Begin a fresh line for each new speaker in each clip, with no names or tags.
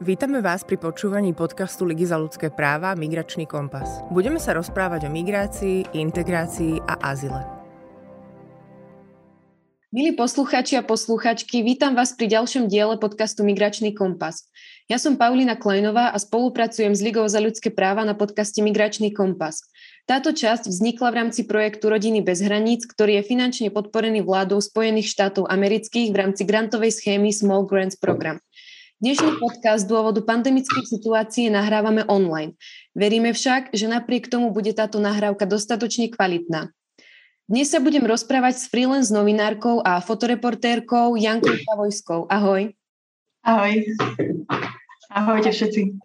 Vítame vás pri počúvaní podcastu Ligy za ľudské práva Migračný kompas. Budeme sa rozprávať o migrácii, integrácii a azile.
Milí poslucháči a posluchačky, vítam vás pri ďalšom diele podcastu Migračný kompas. Ja som Paulina Kleinová a spolupracujem s Ligou za ľudské práva na podcaste Migračný kompas. Táto časť vznikla v rámci projektu Rodiny bez hraníc, ktorý je finančne podporený vládou Spojených štátov amerických v rámci grantovej schémy Small Grants Program. Dnešný podcast z dôvodu pandemickej situácie nahrávame online. Veríme však, že napriek tomu bude táto nahrávka dostatočne kvalitná. Dnes sa budem rozprávať s freelance novinárkou a fotoreportérkou Jankou Pavojskou. Ahoj.
Ahoj. Ahojte všetci.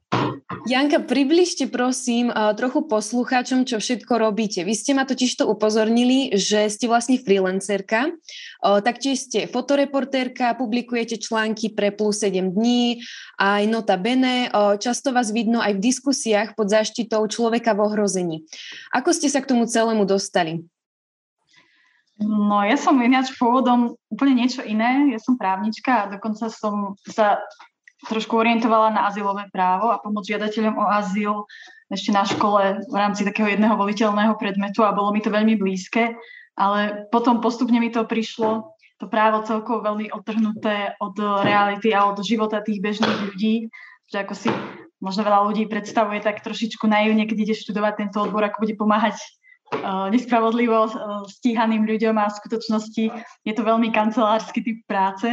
Janka, približte prosím trochu poslucháčom, čo všetko robíte. Vy ste ma totiž to upozornili, že ste vlastne freelancerka, taktiež ste fotoreportérka, publikujete články pre plus 7 dní, aj nota bene, často vás vidno aj v diskusiách pod záštitou človeka v ohrození. Ako ste sa k tomu celému dostali?
No ja som ináč pôvodom úplne niečo iné. Ja som právnička a dokonca som sa trošku orientovala na azylové právo a pomoc žiadateľom o azyl ešte na škole v rámci takého jedného voliteľného predmetu a bolo mi to veľmi blízke, ale potom postupne mi to prišlo, to právo celkovo veľmi odtrhnuté od reality a od života tých bežných ľudí, že ako si možno veľa ľudí predstavuje tak trošičku naivne, keď ide študovať tento odbor, ako bude pomáhať uh, nespravodlivo uh, stíhaným ľuďom a v skutočnosti je to veľmi kancelársky typ práce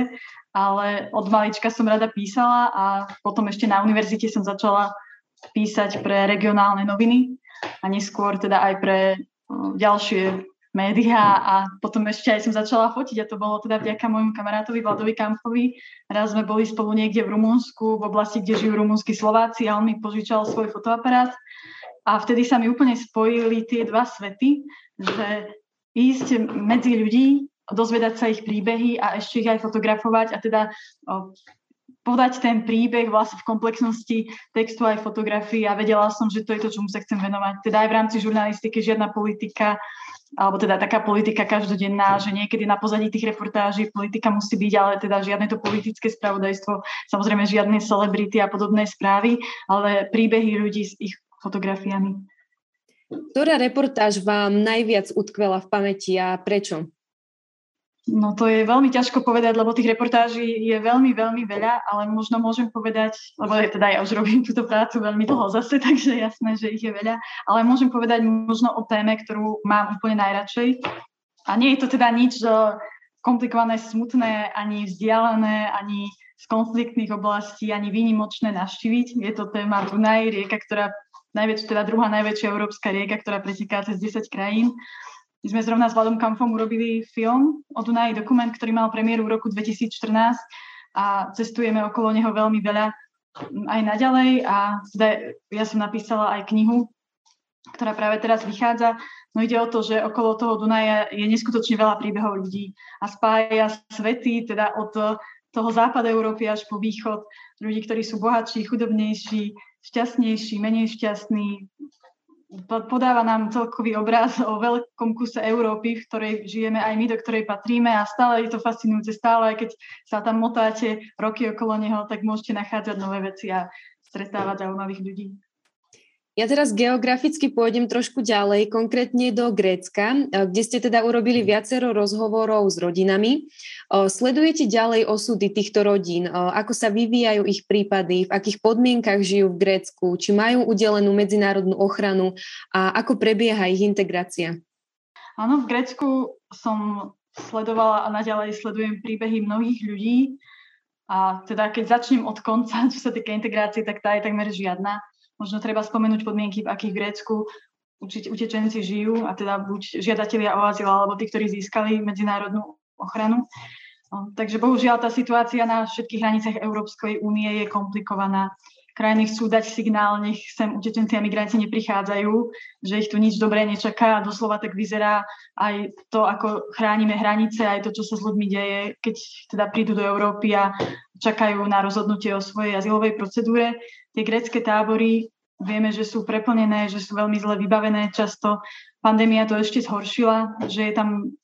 ale od malička som rada písala a potom ešte na univerzite som začala písať pre regionálne noviny a neskôr teda aj pre ďalšie médiá a potom ešte aj som začala fotiť a to bolo teda vďaka môjmu kamarátovi Vladovi Kampovi. Raz sme boli spolu niekde v Rumunsku, v oblasti, kde žijú rumúnsky Slováci a on mi požičal svoj fotoaparát a vtedy sa mi úplne spojili tie dva svety, že ísť medzi ľudí dozvedať sa ich príbehy a ešte ich aj fotografovať a teda podať ten príbeh vlastne v komplexnosti textu aj fotografii a vedela som, že to je to, čomu sa chcem venovať. Teda aj v rámci žurnalistiky žiadna politika, alebo teda taká politika každodenná, že niekedy na pozadí tých reportáží politika musí byť, ale teda žiadne to politické spravodajstvo, samozrejme žiadne celebrity a podobné správy, ale príbehy ľudí s ich fotografiami.
Ktorá reportáž vám najviac utkvela v pamäti a prečo?
No to je veľmi ťažko povedať, lebo tých reportáží je veľmi, veľmi veľa, ale možno môžem povedať, lebo je teda ja už robím túto prácu veľmi dlho zase, takže jasné, že ich je veľa, ale môžem povedať možno o téme, ktorú mám úplne najradšej. A nie je to teda nič komplikované, smutné, ani vzdialené, ani z konfliktných oblastí, ani výnimočné navštíviť. Je to téma Dunaj, rieka, ktorá najväč, teda druhá najväčšia európska rieka, ktorá preteká cez 10 krajín. My sme zrovna s Vladom Kampfom urobili film o Dunaji, dokument, ktorý mal premiéru v roku 2014 a cestujeme okolo neho veľmi veľa aj naďalej a teda ja som napísala aj knihu, ktorá práve teraz vychádza. No ide o to, že okolo toho Dunaja je neskutočne veľa príbehov ľudí a spája svety, teda od toho západu Európy až po východ, ľudí, ktorí sú bohatší, chudobnejší, šťastnejší, menej šťastní, podáva nám celkový obraz o veľkom kuse Európy, v ktorej žijeme aj my, do ktorej patríme a stále je to fascinujúce. Stále, aj keď sa tam motáte roky okolo neho, tak môžete nachádzať nové veci a stretávať zaujímavých ľudí.
Ja teraz geograficky pôjdem trošku ďalej, konkrétne do Grécka, eh, kde ste teda urobili viacero rozhovorov s rodinami. Eh, sledujete ďalej osudy týchto rodín, eh, ako sa vyvíjajú ich prípady, v akých podmienkach žijú v Grécku, či majú udelenú medzinárodnú ochranu a ako prebieha ich integrácia?
Áno, v Grécku som sledovala a naďalej sledujem príbehy mnohých ľudí. A teda keď začnem od konca, čo sa týka integrácie, tak tá je takmer žiadna. Možno treba spomenúť podmienky, v akých v Grécku utečenci žijú, a teda buď žiadatelia o azyl, alebo tí, ktorí získali medzinárodnú ochranu. Takže bohužiaľ tá situácia na všetkých hraniciach Európskej únie je komplikovaná. Krajiny chcú dať signál, nech sem utečenci a migranti neprichádzajú, že ich tu nič dobré nečaká. Doslova tak vyzerá aj to, ako chránime hranice, aj to, čo sa s ľuďmi deje, keď teda prídu do Európy a čakajú na rozhodnutie o svojej azylovej procedúre tie grecké tábory vieme, že sú preplnené, že sú veľmi zle vybavené často. Pandémia to ešte zhoršila, že je tam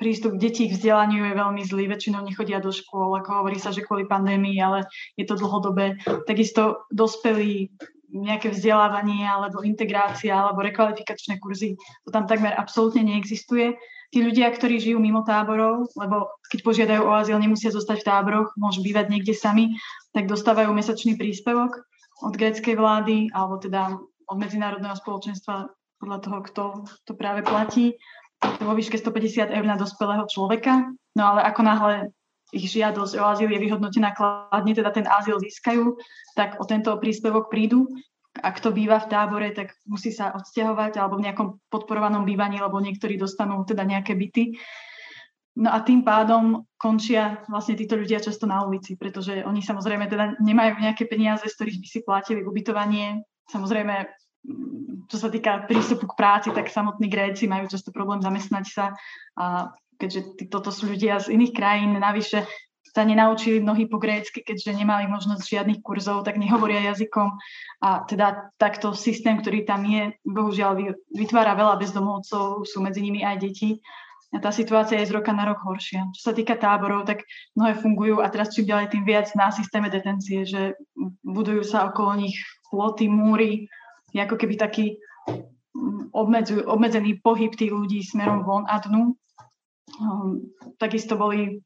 prístup detí k vzdelaniu je veľmi zlý, väčšinou nechodia do škôl, ako hovorí sa, že kvôli pandémii, ale je to dlhodobé. Takisto dospelí nejaké vzdelávanie alebo integrácia alebo rekvalifikačné kurzy, to tam takmer absolútne neexistuje. Tí ľudia, ktorí žijú mimo táborov, lebo keď požiadajú o azyl, nemusia zostať v táboroch, môžu bývať niekde sami, tak dostávajú mesačný príspevok od gréckej vlády alebo teda od medzinárodného spoločenstva podľa toho, kto to práve platí vo výške 150 eur na dospelého človeka. No ale ako náhle ich žiadosť o azyl je vyhodnotená kladne, teda ten azyl získajú, tak o tento príspevok prídu. Ak to býva v tábore, tak musí sa odsťahovať alebo v nejakom podporovanom bývaní, lebo niektorí dostanú teda nejaké byty. No a tým pádom končia vlastne títo ľudia často na ulici, pretože oni samozrejme teda nemajú nejaké peniaze, z ktorých by si platili ubytovanie. Samozrejme čo sa týka prístupu k práci, tak samotní Gréci majú často problém zamestnať sa a keďže toto sú ľudia z iných krajín, navyše sa nenaučili mnohí po grécky, keďže nemali možnosť žiadnych kurzov, tak nehovoria jazykom a teda takto systém, ktorý tam je, bohužiaľ vytvára veľa bezdomovcov, sú medzi nimi aj deti a tá situácia je z roka na rok horšia. Čo sa týka táborov, tak mnohé fungujú a teraz čím ďalej tým viac na systéme detencie, že budujú sa okolo nich ploty, múry, ako keby taký mm, obmedzený pohyb tých ľudí smerom von a dnu. Um, takisto boli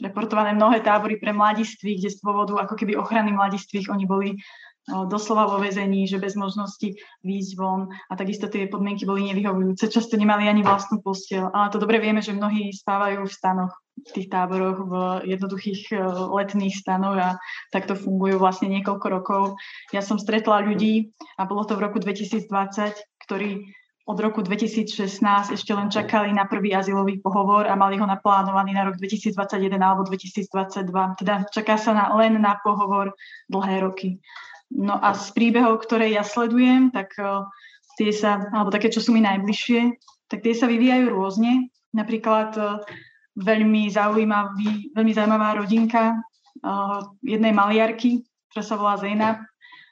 reportované mnohé tábory pre mladistvých, kde z dôvodu ako keby ochrany mladistvých oni boli doslova vo vezení, že bez možnosti výjsť von a takisto tie podmienky boli nevyhovujúce. Často nemali ani vlastnú posteľ, ale to dobre vieme, že mnohí spávajú v stanoch v tých táboroch v jednoduchých letných stanoch a takto fungujú vlastne niekoľko rokov. Ja som stretla ľudí a bolo to v roku 2020, ktorí od roku 2016 ešte len čakali na prvý azylový pohovor a mali ho naplánovaný na rok 2021 alebo 2022. Teda čaká sa na, len na pohovor dlhé roky. No a z príbehov, ktoré ja sledujem, tak uh, tie sa, alebo také, čo sú mi najbližšie, tak tie sa vyvíjajú rôzne. Napríklad uh, veľmi, zaujímavý, veľmi zaujímavá rodinka uh, jednej maliarky, ktorá sa volá Zainab,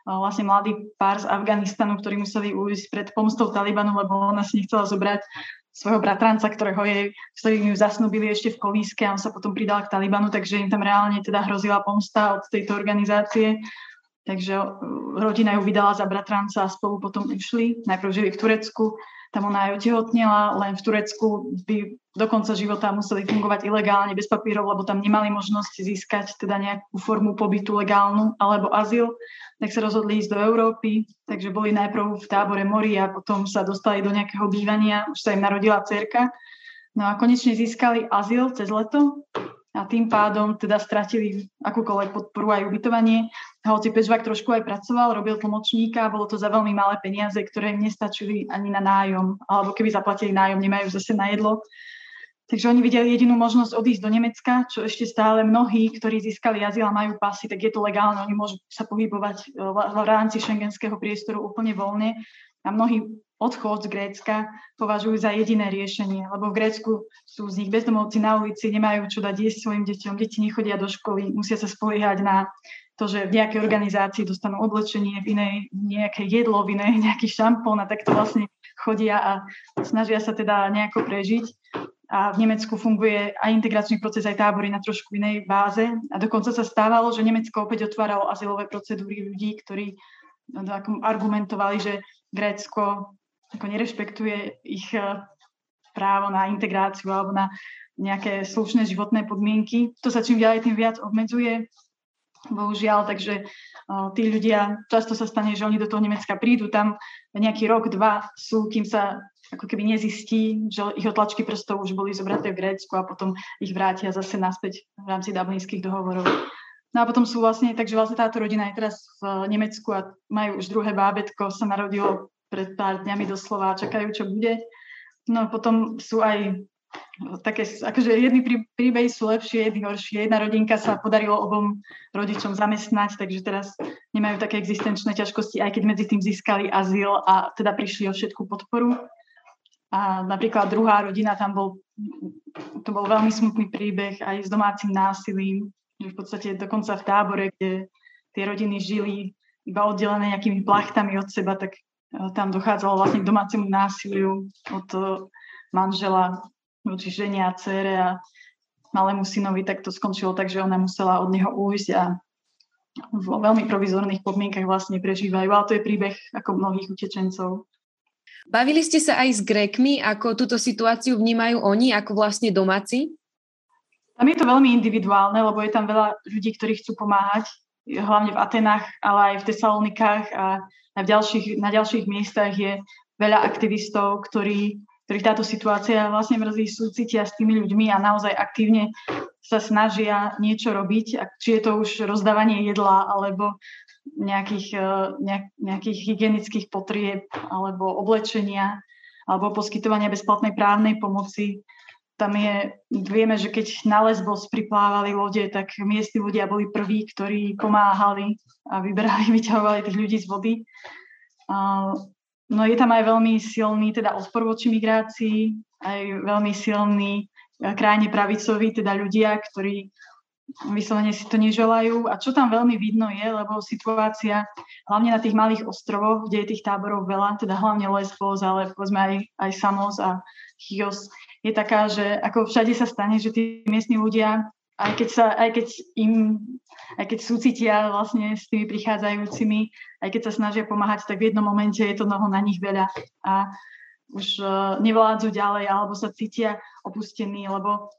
vlastne mladý pár z Afganistanu, ktorí museli ujsť pred pomstou Talibanu, lebo ona si nechcela zobrať svojho bratranca, ktorého jej, ktorý ju zasnúbili ešte v kolíske a on sa potom pridal k Talibanu, takže im tam reálne teda hrozila pomsta od tejto organizácie. Takže rodina ju vydala za bratranca a spolu potom išli. Najprv žili v Turecku, tam ona aj otehotnila, len v Turecku by do konca života museli fungovať ilegálne, bez papírov, lebo tam nemali možnosť získať teda nejakú formu pobytu legálnu alebo azyl, tak sa rozhodli ísť do Európy, takže boli najprv v tábore mori a potom sa dostali do nejakého bývania, už sa im narodila cerka. No a konečne získali azyl cez leto a tým pádom teda stratili akúkoľvek podporu aj ubytovanie. A hoci Pečvak trošku aj pracoval, robil tlmočníka, bolo to za veľmi malé peniaze, ktoré im nestačili ani na nájom, alebo keby zaplatili nájom, nemajú zase na jedlo. Takže oni videli jedinú možnosť odísť do Nemecka, čo ešte stále mnohí, ktorí získali azyl a majú pasy, tak je to legálne, oni môžu sa pohybovať v rámci šengenského priestoru úplne voľne. A mnohí odchod z Grécka považujú za jediné riešenie, lebo v Grécku sú z nich bezdomovci na ulici, nemajú čo dať jesť svojim deťom, deti nechodia do školy, musia sa spoliehať na to, že v nejakej organizácii dostanú oblečenie, v inej nejaké jedlo, v inej nejaký šampón a takto vlastne chodia a snažia sa teda nejako prežiť. A v Nemecku funguje aj integračný proces, aj tábory na trošku inej báze. A dokonca sa stávalo, že Nemecko opäť otváralo azylové procedúry ľudí, ktorí argumentovali, že Grécko ako nerešpektuje ich eh, právo na integráciu alebo na nejaké slušné životné podmienky. To sa čím ďalej tým viac obmedzuje, bohužiaľ, takže uh, tí ľudia, často sa stane, že oni do toho Nemecka prídu, tam nejaký rok, dva sú, kým sa ako keby nezistí, že ich otlačky prstov už boli zobraté v Grécku a potom ich vrátia zase naspäť v rámci dublinských dohovorov. No a potom sú vlastne, takže vlastne táto rodina je teraz v Nemecku a majú už druhé bábetko, sa narodilo pred pár dňami doslova čakajú, čo bude. No a potom sú aj také, akože jedny príbehy sú lepšie, jedny horšie. Jedna rodinka sa podarilo obom rodičom zamestnať, takže teraz nemajú také existenčné ťažkosti, aj keď medzi tým získali azyl a teda prišli o všetku podporu. A napríklad druhá rodina, tam bol, to bol veľmi smutný príbeh aj s domácim násilím, že v podstate dokonca v tábore, kde tie rodiny žili iba oddelené nejakými plachtami od seba, tak tam dochádzalo vlastne k domácemu násiliu od manžela voči žene a dcere a malému synovi, tak to skončilo tak, že ona musela od neho ujsť a vo veľmi provizorných podmienkach vlastne prežívajú. Ale to je príbeh ako mnohých utečencov.
Bavili ste sa aj s Grékmi, ako túto situáciu vnímajú oni, ako vlastne domáci?
Tam je to veľmi individuálne, lebo je tam veľa ľudí, ktorí chcú pomáhať, hlavne v Atenách, ale aj v Tesalonikách a na ďalších, na ďalších miestach je veľa aktivistov, ktorí, ktorí táto situácia vlastne mrzí, súcitia s tými ľuďmi a naozaj aktívne sa snažia niečo robiť, či je to už rozdávanie jedla alebo nejakých, e, nejak, nejakých hygienických potrieb alebo oblečenia alebo poskytovania bezplatnej právnej pomoci. Tam je, vieme, že keď na Lesbos priplávali lode, tak miestni ľudia boli prví, ktorí pomáhali a vyberali, vyťahovali tých ľudí z vody. No je tam aj veľmi silný teda odpor voči migrácii, aj veľmi silný e, krajne pravicový, teda ľudia, ktorí vyslovene si to neželajú. A čo tam veľmi vidno je, lebo situácia hlavne na tých malých ostrovoch, kde je tých táborov veľa, teda hlavne Lesbos, ale povedzme aj, aj Samos a Chios, je taká, že ako všade sa stane, že tí miestni ľudia, aj keď, sa, aj keď im aj keď súcitia vlastne s tými prichádzajúcimi, aj keď sa snažia pomáhať, tak v jednom momente je to noho na nich veľa a už uh, nevládzu ďalej alebo sa cítia opustení, lebo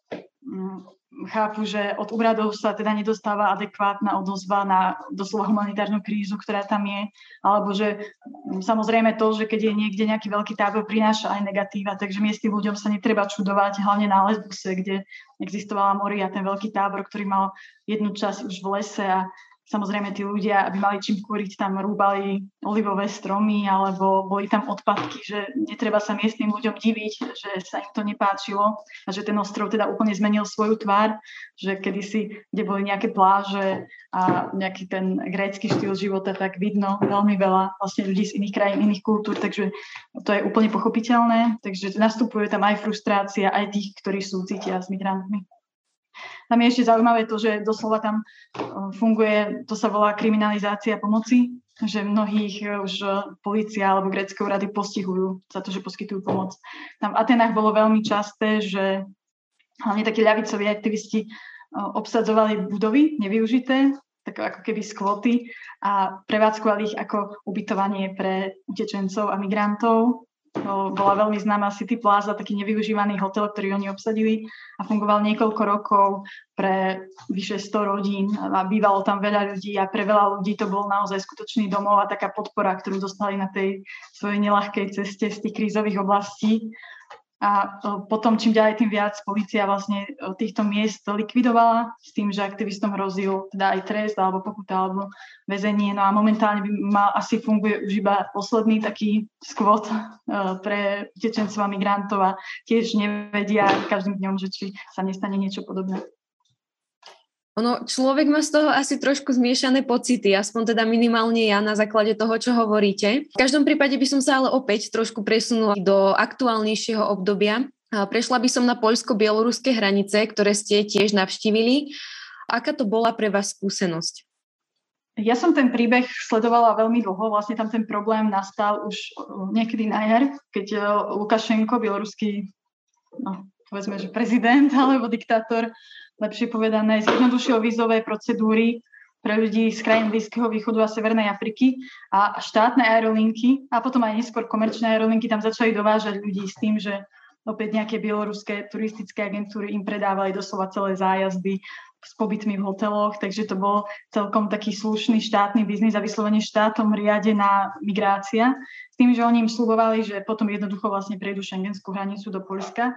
um, chápu, že od úradov sa teda nedostáva adekvátna odozva na doslova humanitárnu krízu, ktorá tam je, alebo že mm, samozrejme to, že keď je niekde nejaký veľký tábor, prináša aj negatíva, takže miestnym ľuďom sa netreba čudovať, hlavne na Lesbose, kde existovala Moria, ten veľký tábor, ktorý mal jednu časť už v lese a Samozrejme, tí ľudia, aby mali čím kúriť, tam rúbali olivové stromy alebo boli tam odpadky, že netreba sa miestnym ľuďom diviť, že sa im to nepáčilo a že ten ostrov teda úplne zmenil svoju tvár, že kedysi, kde boli nejaké pláže a nejaký ten grécky štýl života, tak vidno veľmi veľa vlastne ľudí z iných krajín, iných kultúr, takže to je úplne pochopiteľné. Takže nastupuje tam aj frustrácia, aj tých, ktorí sú cítia s migrantmi. Tam je ešte zaujímavé to, že doslova tam funguje, to sa volá kriminalizácia pomoci, že mnohých e, už e, policia alebo grecké úrady postihujú za to, že poskytujú pomoc. Tam v Atenách bolo veľmi časté, že hlavne takí ľavicoví aktivisti obsadzovali budovy nevyužité, tak ako keby z kvoty a prevádzkovali ich ako ubytovanie pre utečencov a migrantov bola veľmi známa City Plaza, taký nevyužívaný hotel, ktorý oni obsadili a fungoval niekoľko rokov pre vyše 100 rodín a bývalo tam veľa ľudí a pre veľa ľudí to bol naozaj skutočný domov a taká podpora, ktorú dostali na tej svojej nelahkej ceste z tých krízových oblastí. A potom čím ďalej, tým viac policia vlastne týchto miest likvidovala s tým, že aktivistom hrozil teda aj trest alebo pokuta alebo väzenie. No a momentálne by mal, asi funguje už iba posledný taký skvot pre utečencov a migrantov a tiež nevedia každým dňom, že či sa nestane niečo podobné.
Ono, človek má z toho asi trošku zmiešané pocity, aspoň teda minimálne ja na základe toho, čo hovoríte. V každom prípade by som sa ale opäť trošku presunula do aktuálnejšieho obdobia. Prešla by som na poľsko-bieloruské hranice, ktoré ste tiež navštívili. Aká to bola pre vás skúsenosť?
Ja som ten príbeh sledovala veľmi dlho. Vlastne tam ten problém nastal už niekedy na jar, keď Lukašenko, bieloruský, no, povedzme, že prezident alebo diktátor, lepšie povedané, zjednodušil vízové procedúry pre ľudí z krajín Blízkeho východu a Severnej Afriky a štátne aerolinky a potom aj neskôr komerčné aerolinky tam začali dovážať ľudí s tým, že opäť nejaké bieloruské turistické agentúry im predávali doslova celé zájazdy s pobytmi v hoteloch, takže to bol celkom taký slušný štátny biznis a vyslovene štátom riadená migrácia. S tým, že oni im slubovali, že potom jednoducho vlastne prejdú šengenskú hranicu do Polska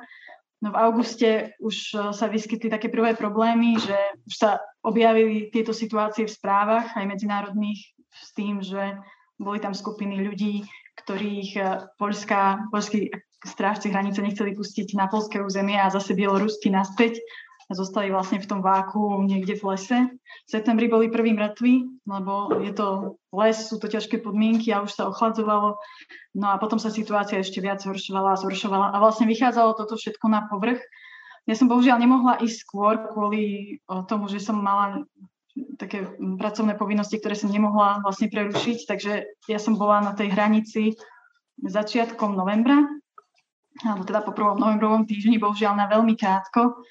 No v auguste už e, sa vyskytli také prvé problémy, že už sa objavili tieto situácie v správach aj medzinárodných s tým, že boli tam skupiny ľudí, ktorých e, poľská, poľskí strážci hranice nechceli pustiť na polské územie a zase bielorusky naspäť zostali vlastne v tom váku niekde v lese. V septembri boli prví mŕtvi, lebo je to les, sú to ťažké podmienky a už sa ochladzovalo. No a potom sa situácia ešte viac zhoršovala a zhoršovala a vlastne vychádzalo toto všetko na povrch. Ja som bohužiaľ nemohla ísť skôr kvôli tomu, že som mala také pracovné povinnosti, ktoré som nemohla vlastne prerušiť, takže ja som bola na tej hranici začiatkom novembra alebo teda po prvom novembrovom týždni, bohužiaľ na veľmi krátko.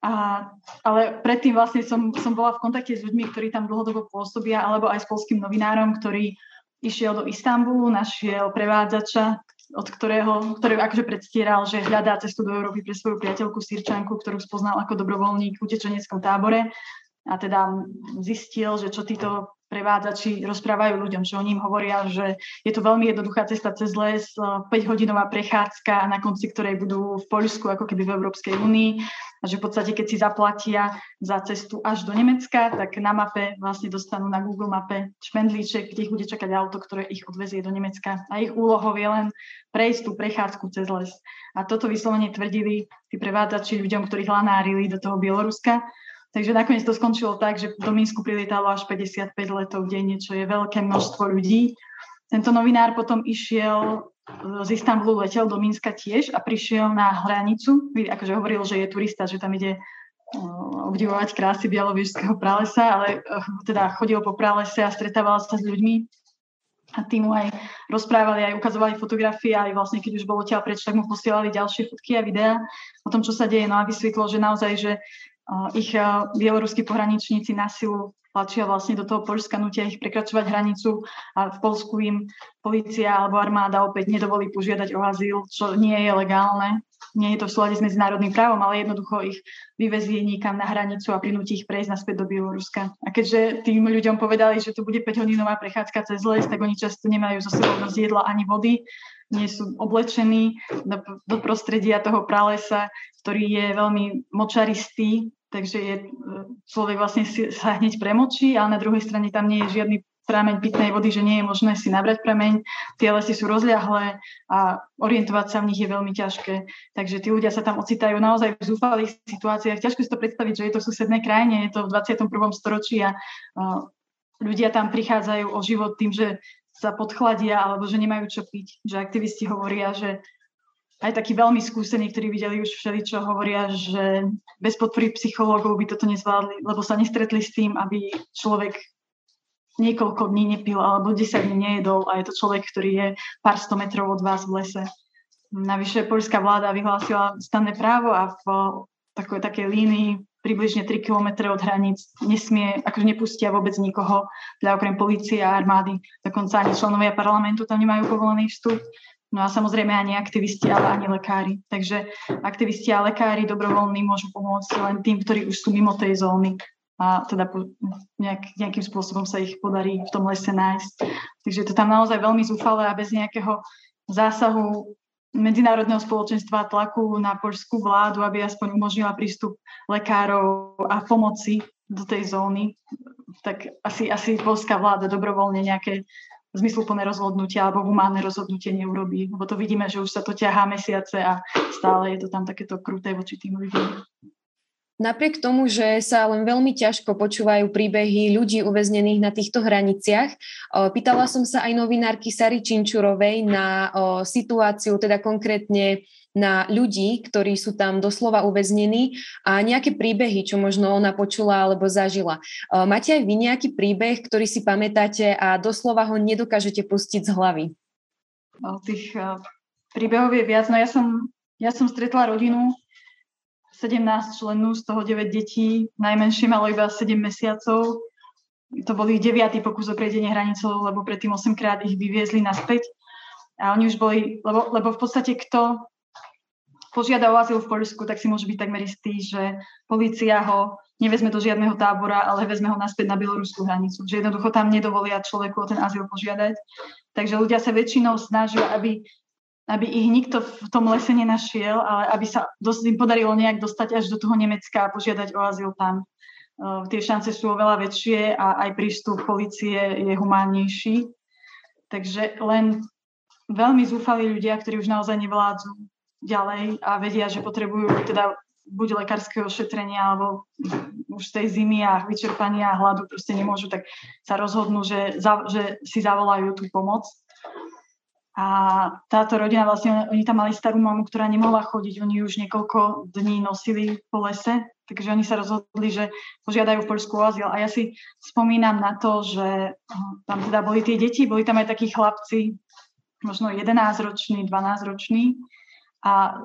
A, ale predtým vlastne som, som bola v kontakte s ľuďmi, ktorí tam dlhodobo pôsobia, alebo aj s polským novinárom, ktorý išiel do Istanbulu, našiel prevádzača, od ktorého, ktorý akože predstieral, že hľadá cestu do Európy pre svoju priateľku Sirčanku, ktorú spoznal ako dobrovoľník v utečeneckom tábore. A teda zistil, že čo títo prevádzači rozprávajú ľuďom, že oni im hovoria, že je to veľmi jednoduchá cesta cez les, 5-hodinová prechádzka, na konci ktorej budú v Poľsku, ako keby v Európskej únii a že v podstate, keď si zaplatia za cestu až do Nemecka, tak na mape vlastne dostanú na Google mape šmendlíček, kde ich bude čakať auto, ktoré ich odvezie do Nemecka. A ich úlohou je len prejsť tú prechádzku cez les. A toto vyslovene tvrdili tí prevádzači ľuďom, ktorí hlanárili do toho Bieloruska Takže nakoniec to skončilo tak, že do Minsku prilietalo až 55 letov denne, čo je veľké množstvo ľudí. Tento novinár potom išiel z Istanbulu, letel do Minska tiež a prišiel na hranicu. Akože hovoril, že je turista, že tam ide obdivovať krásy bielovížského pralesa, ale teda chodil po pralese a stretával sa s ľuďmi a tí mu aj rozprávali, aj ukazovali fotografie, aj vlastne keď už bolo ťa preč, tak mu posielali ďalšie fotky a videá o tom, čo sa deje. No a vysvetlo, že naozaj, že ich bieloruskí pohraničníci na silu tlačia vlastne do toho Polska, nutia ich prekračovať hranicu a v Polsku im policia alebo armáda opäť nedovolí požiadať o azyl, čo nie je legálne. Nie je to v súlade s medzinárodným právom, ale jednoducho ich vyvezie niekam na hranicu a prinúti ich prejsť naspäť do Bieloruska. A keďže tým ľuďom povedali, že to bude 5-hodinová prechádzka cez les, tak oni často nemajú zo sebou dosť jedla ani vody, nie sú oblečení do, do prostredia toho pralesa, ktorý je veľmi močaristý, takže je, e, človek vlastne si, sa hneď premočí, ale na druhej strane tam nie je žiadny prameň pitnej vody, že nie je možné si nabrať prameň, tie lesy sú rozľahlé a orientovať sa v nich je veľmi ťažké. Takže tí ľudia sa tam ocitajú naozaj v zúfalých situáciách. Ťažko si to predstaviť, že je to v susednej krajine, je to v 21. storočí a uh, ľudia tam prichádzajú o život tým, že sa podchladia alebo že nemajú čo piť. Že aktivisti hovoria, že aj takí veľmi skúsení, ktorí videli už všeličo, hovoria, že bez podpory psychológov by toto nezvládli, lebo sa nestretli s tým, aby človek niekoľko dní nepil alebo 10 dní nejedol a je to človek, ktorý je pár sto metrov od vás v lese. Navyše poľská vláda vyhlásila stanné právo a v takoj, takej línii približne 3 km od hraníc nesmie, akože nepustia vôbec nikoho, teda okrem policie a armády, dokonca ani členovia parlamentu tam nemajú povolený vstup. No a samozrejme ani aktivisti, ale ani lekári. Takže aktivisti a lekári dobrovoľní môžu pomôcť len tým, ktorí už sú mimo tej zóny a teda nejak, nejakým spôsobom sa ich podarí v tom lese nájsť. Takže je to tam naozaj veľmi zúfale a bez nejakého zásahu medzinárodného spoločenstva tlaku na poľskú vládu, aby aspoň umožnila prístup lekárov a pomoci do tej zóny, tak asi, asi polská vláda dobrovoľne nejaké zmysluplné rozhodnutie alebo humánne rozhodnutie neurobí, lebo to vidíme, že už sa to ťahá mesiace a stále je to tam takéto kruté voči tým ľuďom.
Napriek tomu, že sa len veľmi ťažko počúvajú príbehy ľudí uväznených na týchto hraniciach, pýtala som sa aj novinárky Sary Činčurovej na situáciu, teda konkrétne na ľudí, ktorí sú tam doslova uväznení a nejaké príbehy, čo možno ona počula alebo zažila. Máte aj vy nejaký príbeh, ktorý si pamätáte a doslova ho nedokážete pustiť z hlavy?
Tých príbehov je viac. No ja som, ja som stretla rodinu 17 členov, z toho 9 detí. Najmenšie malo iba 7 mesiacov. To bol ich deviatý pokus o prejdenie hranicou, lebo predtým 8 krát ich vyviezli naspäť. A oni už boli, lebo, lebo v podstate kto požiada o azyl v Poľsku, tak si môže byť takmer istý, že policia ho nevezme do žiadneho tábora, ale vezme ho naspäť na bieloruskú hranicu. Že jednoducho tam nedovolia človeku o ten azyl požiadať. Takže ľudia sa väčšinou snažia, aby, aby ich nikto v tom lese nenašiel, ale aby sa im podarilo nejak dostať až do toho Nemecka a požiadať o azyl tam. Uh, tie šance sú oveľa väčšie a aj prístup policie je humánnejší. Takže len veľmi zúfalí ľudia, ktorí už naozaj nevládzu ďalej a vedia, že potrebujú teda buď lekárske ošetrenia, alebo už tej zimy a vyčerpania a hladu proste nemôžu, tak sa rozhodnú, že, za, že si zavolajú tú pomoc. A táto rodina, vlastne oni tam mali starú mamu, ktorá nemohla chodiť, oni už niekoľko dní nosili po lese, takže oni sa rozhodli, že požiadajú v Polsku azyl. A ja si spomínam na to, že tam teda boli tie deti, boli tam aj takí chlapci, možno 11-roční, 12-roční, a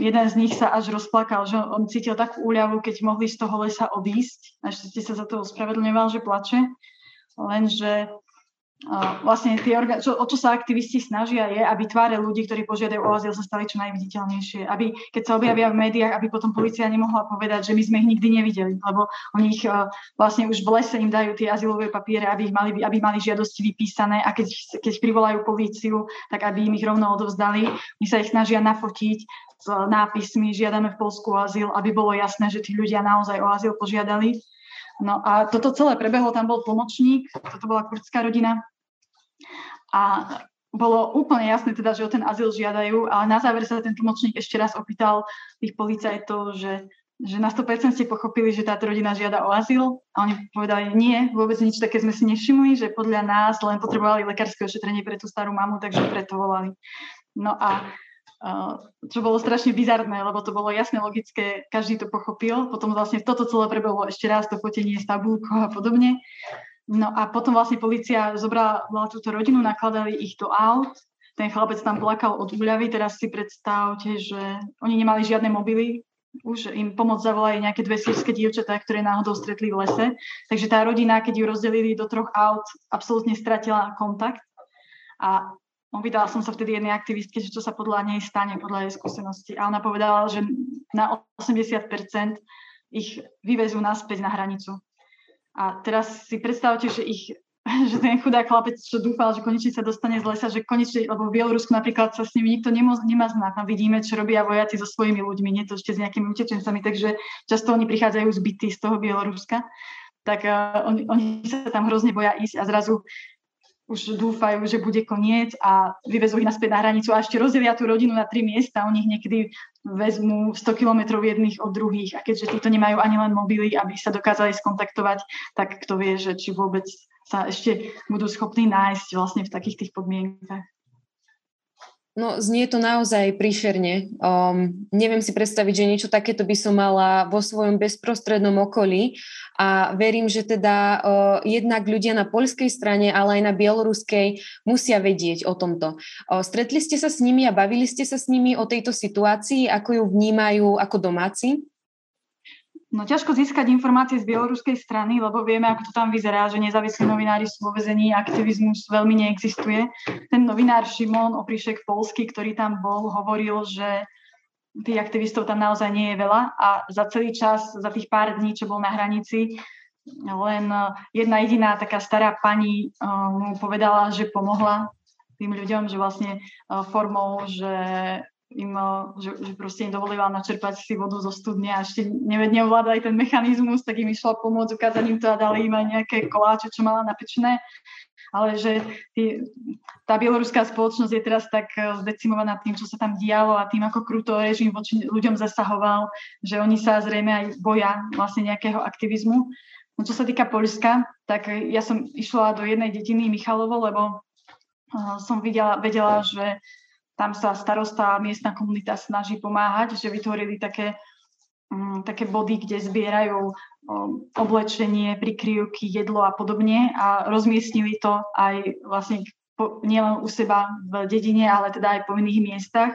jeden z nich sa až rozplakal, že on cítil takú úľavu, keď mohli z toho lesa odísť. Ešte sa za to ospravedlňoval, že plače. Lenže vlastne tie orga- čo, o čo sa aktivisti snažia je, aby tváre ľudí, ktorí požiadajú o azyl, sa stali čo najviditeľnejšie. Aby, keď sa objavia v médiách, aby potom policia nemohla povedať, že my sme ich nikdy nevideli, lebo oni ich uh, vlastne už v lese im dajú tie azylové papiere, aby, ich mali, aby mali žiadosti vypísané a keď, keď privolajú políciu, tak aby im ich rovno odovzdali. My sa ich snažia nafotiť s nápismi žiadame v Polsku o azyl, aby bolo jasné, že tí ľudia naozaj o azyl požiadali No a toto celé prebehlo, tam bol tlmočník, toto bola kurdská rodina. A bolo úplne jasné teda, že o ten azyl žiadajú, ale na záver sa ten tlmočník ešte raz opýtal tých policajtov, že, že na 100% ste pochopili, že táto rodina žiada o azyl. A oni povedali, nie, vôbec nič také sme si nevšimli, že podľa nás len potrebovali lekárske ošetrenie pre tú starú mamu, takže preto volali. No a čo bolo strašne bizarné, lebo to bolo jasne logické, každý to pochopil. Potom vlastne toto celé prebehlo ešte raz, to fotenie s tabulkou a podobne. No a potom vlastne policia zobrala túto rodinu, nakladali ich do aut, ten chlapec tam plakal od úľavy, teraz si predstavte, že oni nemali žiadne mobily, už im pomoc zavolali nejaké dve sírske dievčatá, ktoré náhodou stretli v lese. Takže tá rodina, keď ju rozdelili do troch aut, absolútne stratila kontakt. A Opýtala som sa vtedy jednej aktivistke, že čo sa podľa nej stane, podľa jej skúsenosti. A ona povedala, že na 80% ich vyvezú naspäť na hranicu. A teraz si predstavte, že ich že ten chudá chlapec, čo dúfal, že konečne sa dostane z lesa, že konečne, lebo v Bielorusku napríklad sa s nimi nikto nemá, nemá znať. Tam vidíme, čo robia vojaci so svojimi ľuďmi, nie to ešte s nejakými utečencami, takže často oni prichádzajú zbytí z toho Bieloruska tak uh, oni, oni sa tam hrozne boja ísť a zrazu už dúfajú, že bude koniec a vyvezú ich naspäť na hranicu a ešte rozdelia tú rodinu na tri miesta. Oni ich niekedy vezmú 100 kilometrov jedných od druhých a keďže títo nemajú ani len mobily, aby sa dokázali skontaktovať, tak kto vie, že či vôbec sa ešte budú schopní nájsť vlastne v takých tých podmienkach.
No, znie to naozaj príšerne. Um, neviem si predstaviť, že niečo takéto by som mala vo svojom bezprostrednom okolí a verím, že teda uh, jednak ľudia na poľskej strane, ale aj na bieloruskej musia vedieť o tomto. Uh, stretli ste sa s nimi a bavili ste sa s nimi o tejto situácii, ako ju vnímajú ako domáci?
No ťažko získať informácie z bieloruskej strany, lebo vieme, ako to tam vyzerá, že nezávislí novinári sú vo vezení, aktivizmus veľmi neexistuje. Ten novinár Šimon Oprišek Polsky, ktorý tam bol, hovoril, že tých aktivistov tam naozaj nie je veľa a za celý čas, za tých pár dní, čo bol na hranici, len jedna jediná taká stará pani eh, mu povedala, že pomohla tým ľuďom, že vlastne eh, formou, že im, eh, že, že proste im dovolila načerpať si vodu zo studne a ešte neovládali ten mechanizmus, tak im išla pomôcť, ukázať im to a dali im aj nejaké koláče, čo mala napečené. Ale že tý, tá bieloruská spoločnosť je teraz tak eh, zdecimovaná tým, čo sa tam dialo a tým, ako kruto režim voči ľuďom zasahoval, že oni sa zrejme aj boja vlastne nejakého aktivizmu. No čo sa týka Polska, tak ja som išla do jednej dediny Michalovo, lebo uh, som videla, vedela, že tam sa starosta a miestna komunita snaží pomáhať, že vytvorili také, um, také body, kde zbierajú um, oblečenie, prikryvky, jedlo a podobne a rozmiestnili to aj vlastne nielen u seba v dedine, ale teda aj po iných miestach.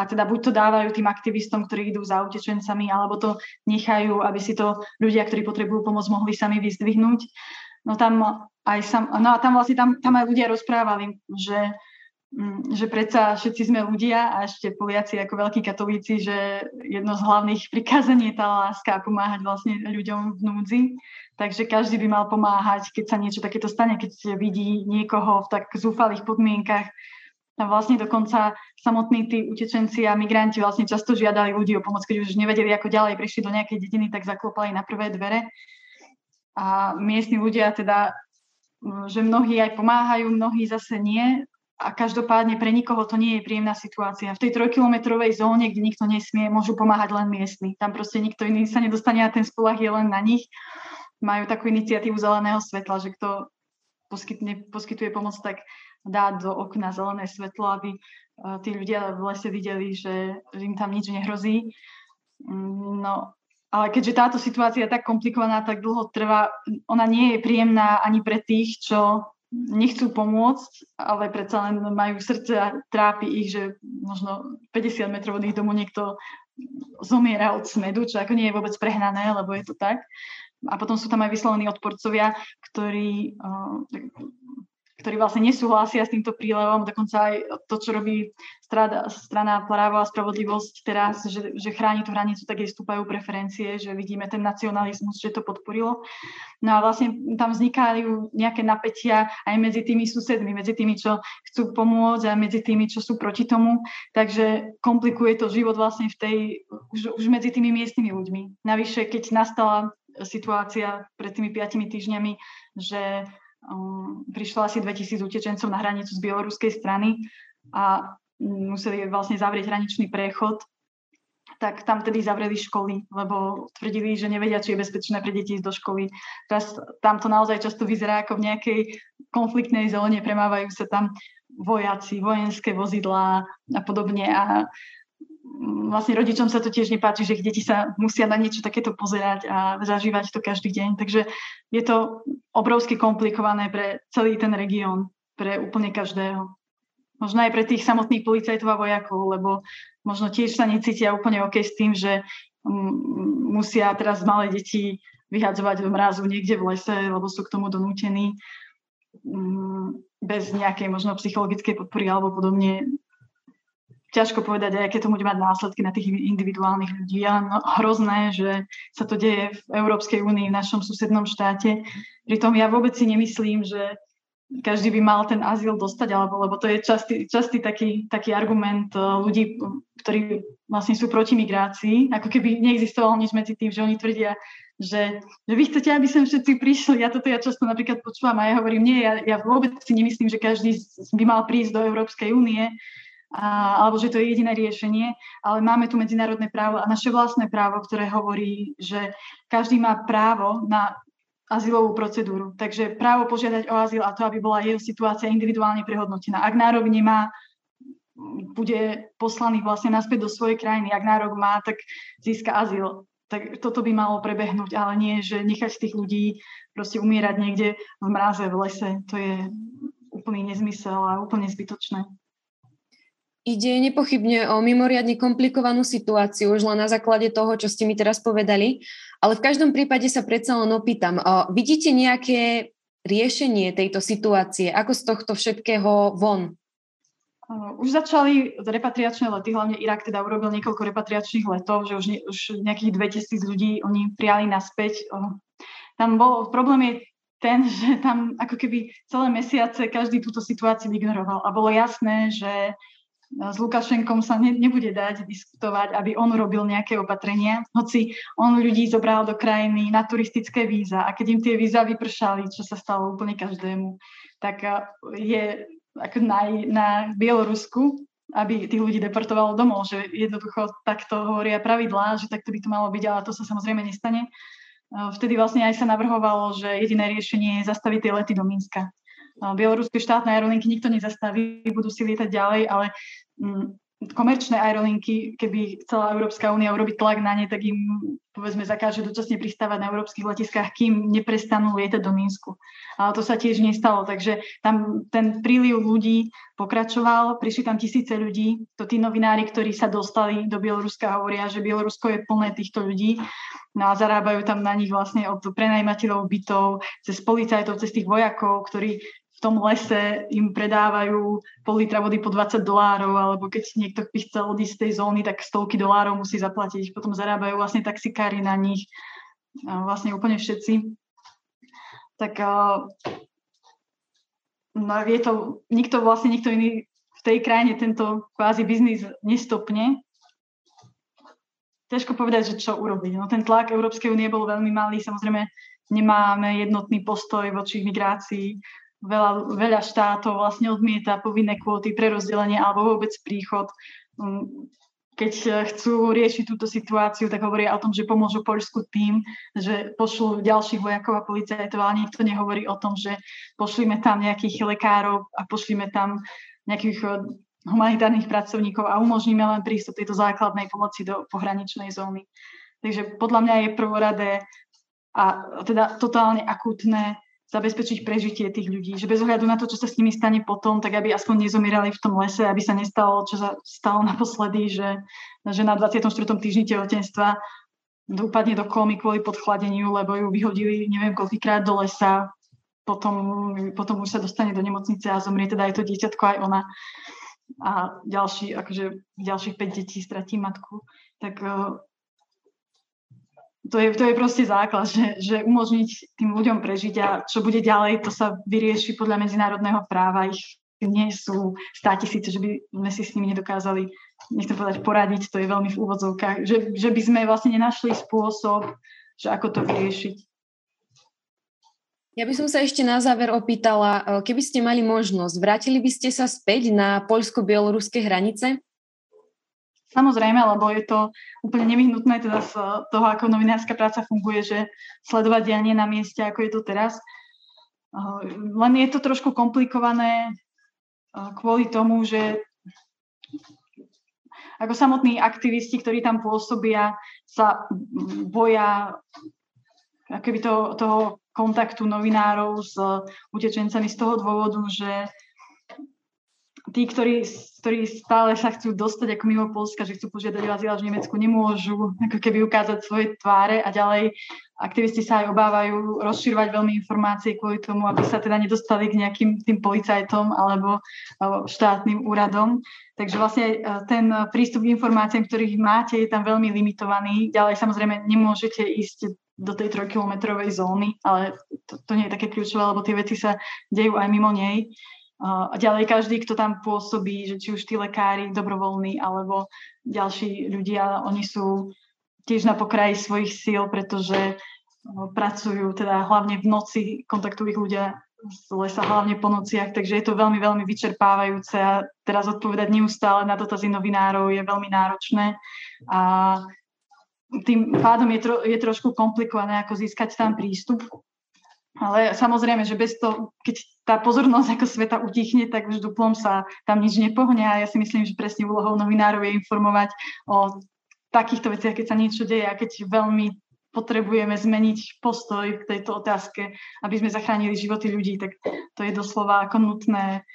A teda buď to dávajú tým aktivistom, ktorí idú za utečencami, alebo to nechajú, aby si to ľudia, ktorí potrebujú pomoc, mohli sami vyzdvihnúť. No tam aj sam, no a tam vlastne tam, tam aj ľudia rozprávali, že že predsa všetci sme ľudia a ešte Poliaci ako veľkí katolíci, že jedno z hlavných prikázaní je tá láska a pomáhať vlastne ľuďom v núdzi. Takže každý by mal pomáhať, keď sa niečo takéto stane, keď vidí niekoho v tak zúfalých podmienkach. A vlastne dokonca samotní tí utečenci a migranti vlastne často žiadali ľudí o pomoc, keď už nevedeli, ako ďalej prišli do nejakej dediny, tak zaklopali na prvé dvere. A miestni ľudia teda že mnohí aj pomáhajú, mnohí zase nie a každopádne pre nikoho to nie je príjemná situácia. V tej trojkilometrovej zóne, kde nikto nesmie, môžu pomáhať len miestni. Tam proste nikto iný sa nedostane a ten spolach je len na nich. Majú takú iniciatívu zeleného svetla, že kto poskytne, poskytuje pomoc, tak dá do okna zelené svetlo, aby uh, tí ľudia v lese videli, že, že im tam nič nehrozí. Mm, no, ale keďže táto situácia je tak komplikovaná, tak dlho trvá, ona nie je príjemná ani pre tých, čo nechcú pomôcť, ale predsa len majú srdce a trápi ich, že možno 50 metrov od ich domu niekto zomiera od smedu, čo ako nie je vôbec prehnané, lebo je to tak. A potom sú tam aj vyslovení odporcovia, ktorí uh, ktorí vlastne nesúhlasia s týmto prílevom, dokonca aj to, čo robí strada, strana právo a spravodlivosť teraz, že, že chráni tú hranicu, tak jej stúpajú preferencie, že vidíme ten nacionalizmus, že to podporilo. No a vlastne tam vznikajú nejaké napätia aj medzi tými susedmi, medzi tými, čo chcú pomôcť a medzi tými, čo sú proti tomu. Takže komplikuje to život vlastne v tej, už, už medzi tými miestnymi ľuďmi. Navyše, keď nastala situácia pred tými piatimi týždňami, že Um, prišlo asi 2000 utečencov na hranicu z bieloruskej strany a museli vlastne zavrieť hraničný prechod, tak tam tedy zavreli školy, lebo tvrdili, že nevedia, či je bezpečné pre deti ísť do školy. Teraz tam to naozaj často vyzerá ako v nejakej konfliktnej zóne, premávajú sa tam vojaci, vojenské vozidlá a podobne a vlastne rodičom sa to tiež nepáči, že ich deti sa musia na niečo takéto pozerať a zažívať to každý deň. Takže je to obrovsky komplikované pre celý ten región, pre úplne každého. Možno aj pre tých samotných policajtov a vojakov, lebo možno tiež sa necítia úplne OK s tým, že mm, musia teraz malé deti vyhadzovať do mrazu niekde v lese, lebo sú k tomu donútení mm, bez nejakej možno psychologickej podpory alebo podobne ťažko povedať, aké to bude mať následky na tých individuálnych ľudí. Je no, hrozné, že sa to deje v Európskej únii, v našom susednom štáte. Pritom ja vôbec si nemyslím, že každý by mal ten azyl dostať, alebo lebo to je častý, častý taký, taký argument eh, ľudí, ktorí vlastne sú proti migrácii, ako keby neexistovalo nič medzi tým, že oni tvrdia, že, že vy chcete, aby sem všetci prišli. Ja toto ja často napríklad počúvam a ja hovorím, nie, ja, ja vôbec si nemyslím, že každý by mal prísť do Európskej únie, a, alebo že to je jediné riešenie, ale máme tu medzinárodné právo a naše vlastné právo, ktoré hovorí, že každý má právo na azylovú procedúru. Takže právo požiadať o azyl a to, aby bola jeho situácia individuálne prehodnotená. Ak nárok nemá, bude poslaný vlastne naspäť do svojej krajiny. Ak nárok má, tak získa azyl. Tak toto by malo prebehnúť, ale nie, že nechať tých ľudí proste umierať niekde v mráze, v lese. To je úplný nezmysel a úplne zbytočné.
Ide nepochybne o mimoriadne komplikovanú situáciu, už len na základe toho, čo ste mi teraz povedali, ale v každom prípade sa predsa len opýtam. Vidíte nejaké riešenie tejto situácie? Ako z tohto všetkého von?
Už začali repatriačné lety, hlavne Irak teda urobil niekoľko repatriačných letov, že už, ne, už nejakých 2000 ľudí oni prijali naspäť. Tam bol, problém je ten, že tam ako keby celé mesiace každý túto situáciu ignoroval a bolo jasné, že s Lukašenkom sa ne, nebude dať diskutovať, aby on robil nejaké opatrenia, hoci on ľudí zobral do krajiny na turistické víza a keď im tie víza vypršali, čo sa stalo úplne každému, tak je ako na, na Bielorusku, aby tých ľudí deportovalo domov, že jednoducho takto hovoria pravidlá, že takto by to malo byť, ale to sa samozrejme nestane. Vtedy vlastne aj sa navrhovalo, že jediné riešenie je zastaviť tie lety do Minska bieloruské štátne aerolinky nikto nezastaví, budú si lietať ďalej, ale mm, komerčné aerolinky, keby chcela Európska únia urobiť tlak na ne, tak im povedzme zakáže dočasne pristávať na európskych letiskách, kým neprestanú lietať do Minsku. Ale to sa tiež nestalo, takže tam ten príliv ľudí pokračoval, prišli tam tisíce ľudí, to tí novinári, ktorí sa dostali do Bieloruska, hovoria, že Bielorusko je plné týchto ľudí, no a zarábajú tam na nich vlastne od prenajímateľov bytov, cez policajtov, cez tých vojakov, ktorí tom lese im predávajú pol litra vody po 20 dolárov, alebo keď niekto by chcel odísť z tej zóny, tak stovky dolárov musí zaplatiť. Potom zarábajú vlastne taxikári na nich, vlastne úplne všetci. Tak no, je to, nikto vlastne nikto iný v tej krajine tento kvázi biznis nestopne. Ťažko povedať, že čo urobiť. No, ten tlak Európskej únie bol veľmi malý, samozrejme nemáme jednotný postoj voči migrácii veľa, veľa štátov vlastne odmieta povinné kvóty pre rozdelenie alebo vôbec príchod. Mm, keď chcú riešiť túto situáciu, tak hovoria o tom, že pomôžu Poľsku tým, že pošlú ďalších vojakov a policajtov, ale nikto nehovorí o tom, že pošlíme tam nejakých lekárov a pošlíme tam nejakých eh, humanitárnych pracovníkov a umožníme len prístup tejto základnej pomoci do pohraničnej zóny. Takže podľa mňa je prvoradé a teda totálne akútne zabezpečiť prežitie tých ľudí, že bez ohľadu na to, čo sa s nimi stane potom, tak aby aspoň nezomierali v tom lese, aby sa nestalo, čo sa stalo naposledy, že, že na 24. týždni tehotenstva upadne do komy kvôli podchladeniu, lebo ju vyhodili neviem koľkýkrát do lesa, potom, potom už sa dostane do nemocnice a zomrie teda aj to dieťatko, aj ona. A ďalší, akože ďalších 5 detí stratí matku. Tak eh, to je, to je proste základ, že, že umožniť tým ľuďom prežiť a čo bude ďalej, to sa vyrieši podľa medzinárodného práva. Ich nie sú stá tisíce, že by sme si s nimi nedokázali, nechcem povedať poradiť, to je veľmi v úvodzovkách, že, že by sme vlastne nenašli spôsob, že ako to vyriešiť.
Ja by som sa ešte na záver opýtala, keby ste mali možnosť, vrátili by ste sa späť na poľsko-bieloruské hranice?
Samozrejme, lebo je to úplne nevyhnutné teda z toho, ako novinárska práca funguje, že sledovať dianie na mieste, ako je to teraz. Len je to trošku komplikované kvôli tomu, že ako samotní aktivisti, ktorí tam pôsobia, sa boja akoby to, toho kontaktu novinárov s utečencami z toho dôvodu, že tí, ktorí, ktorí stále sa chcú dostať ako mimo Polska, že chcú požiadať o azyl v Nemecku, nemôžu ako keby ukázať svoje tváre a ďalej aktivisti sa aj obávajú rozširovať veľmi informácie kvôli tomu, aby sa teda nedostali k nejakým tým policajtom alebo, štátnym úradom. Takže vlastne e, ten prístup k informáciám, ktorých máte, je tam veľmi limitovaný. Ďalej samozrejme nemôžete ísť do tej trojkilometrovej zóny, ale to, to nie je také kľúčové, lebo tie veci sa dejú aj mimo nej. A ďalej každý, kto tam pôsobí, že či už tí lekári dobrovoľní alebo ďalší ľudia, oni sú tiež na pokraji svojich síl, pretože pracujú teda hlavne v noci, kontaktujú ich ľudia z lesa hlavne po nociach, takže je to veľmi, veľmi vyčerpávajúce a teraz odpovedať neustále na dotazy novinárov je veľmi náročné a tým pádom je, tro, je trošku komplikované, ako získať tam prístup. Ale samozrejme, že bez toho, keď tá pozornosť ako sveta utichne, tak už duplom sa tam nič nepohne a ja si myslím, že presne úlohou novinárov je informovať o takýchto veciach, keď sa niečo deje a keď veľmi potrebujeme zmeniť postoj k tejto otázke, aby sme zachránili životy ľudí, tak to je doslova ako nutné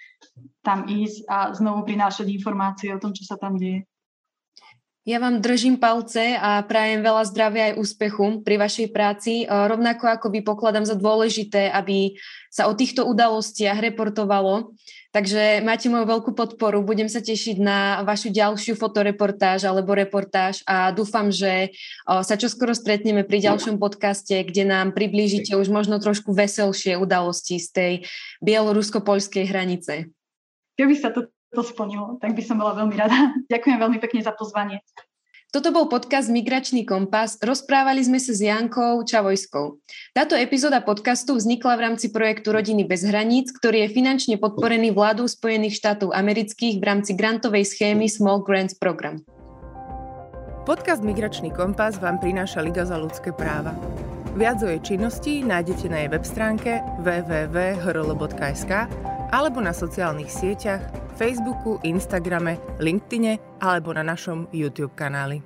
tam ísť a znovu prinášať informácie o tom, čo sa tam deje.
Ja vám držím palce a prajem veľa zdravia aj úspechu pri vašej práci. Rovnako ako by pokladám za dôležité, aby sa o týchto udalostiach reportovalo. Takže máte moju veľkú podporu. Budem sa tešiť na vašu ďalšiu fotoreportáž alebo reportáž a dúfam, že sa čoskoro stretneme pri ďalšom podcaste, kde nám priblížite už možno trošku veselšie udalosti z tej bielorusko-poľskej hranice.
Keby sa to to splnilo, tak by som bola veľmi rada. Ďakujem veľmi pekne za pozvanie.
Toto bol podcast Migračný kompas. Rozprávali sme sa s Jankou Čavojskou. Táto epizóda podcastu vznikla v rámci projektu Rodiny bez hraníc, ktorý je finančne podporený vládou Spojených štátov amerických v rámci grantovej schémy Small Grants Program.
Podcast Migračný kompas vám prináša Liga za ľudské práva. Viac o jej činnosti nájdete na jej web stránke www.hrl.sk alebo na sociálnych sieťach Facebooku, Instagrame, LinkedIne alebo na našom YouTube kanáli.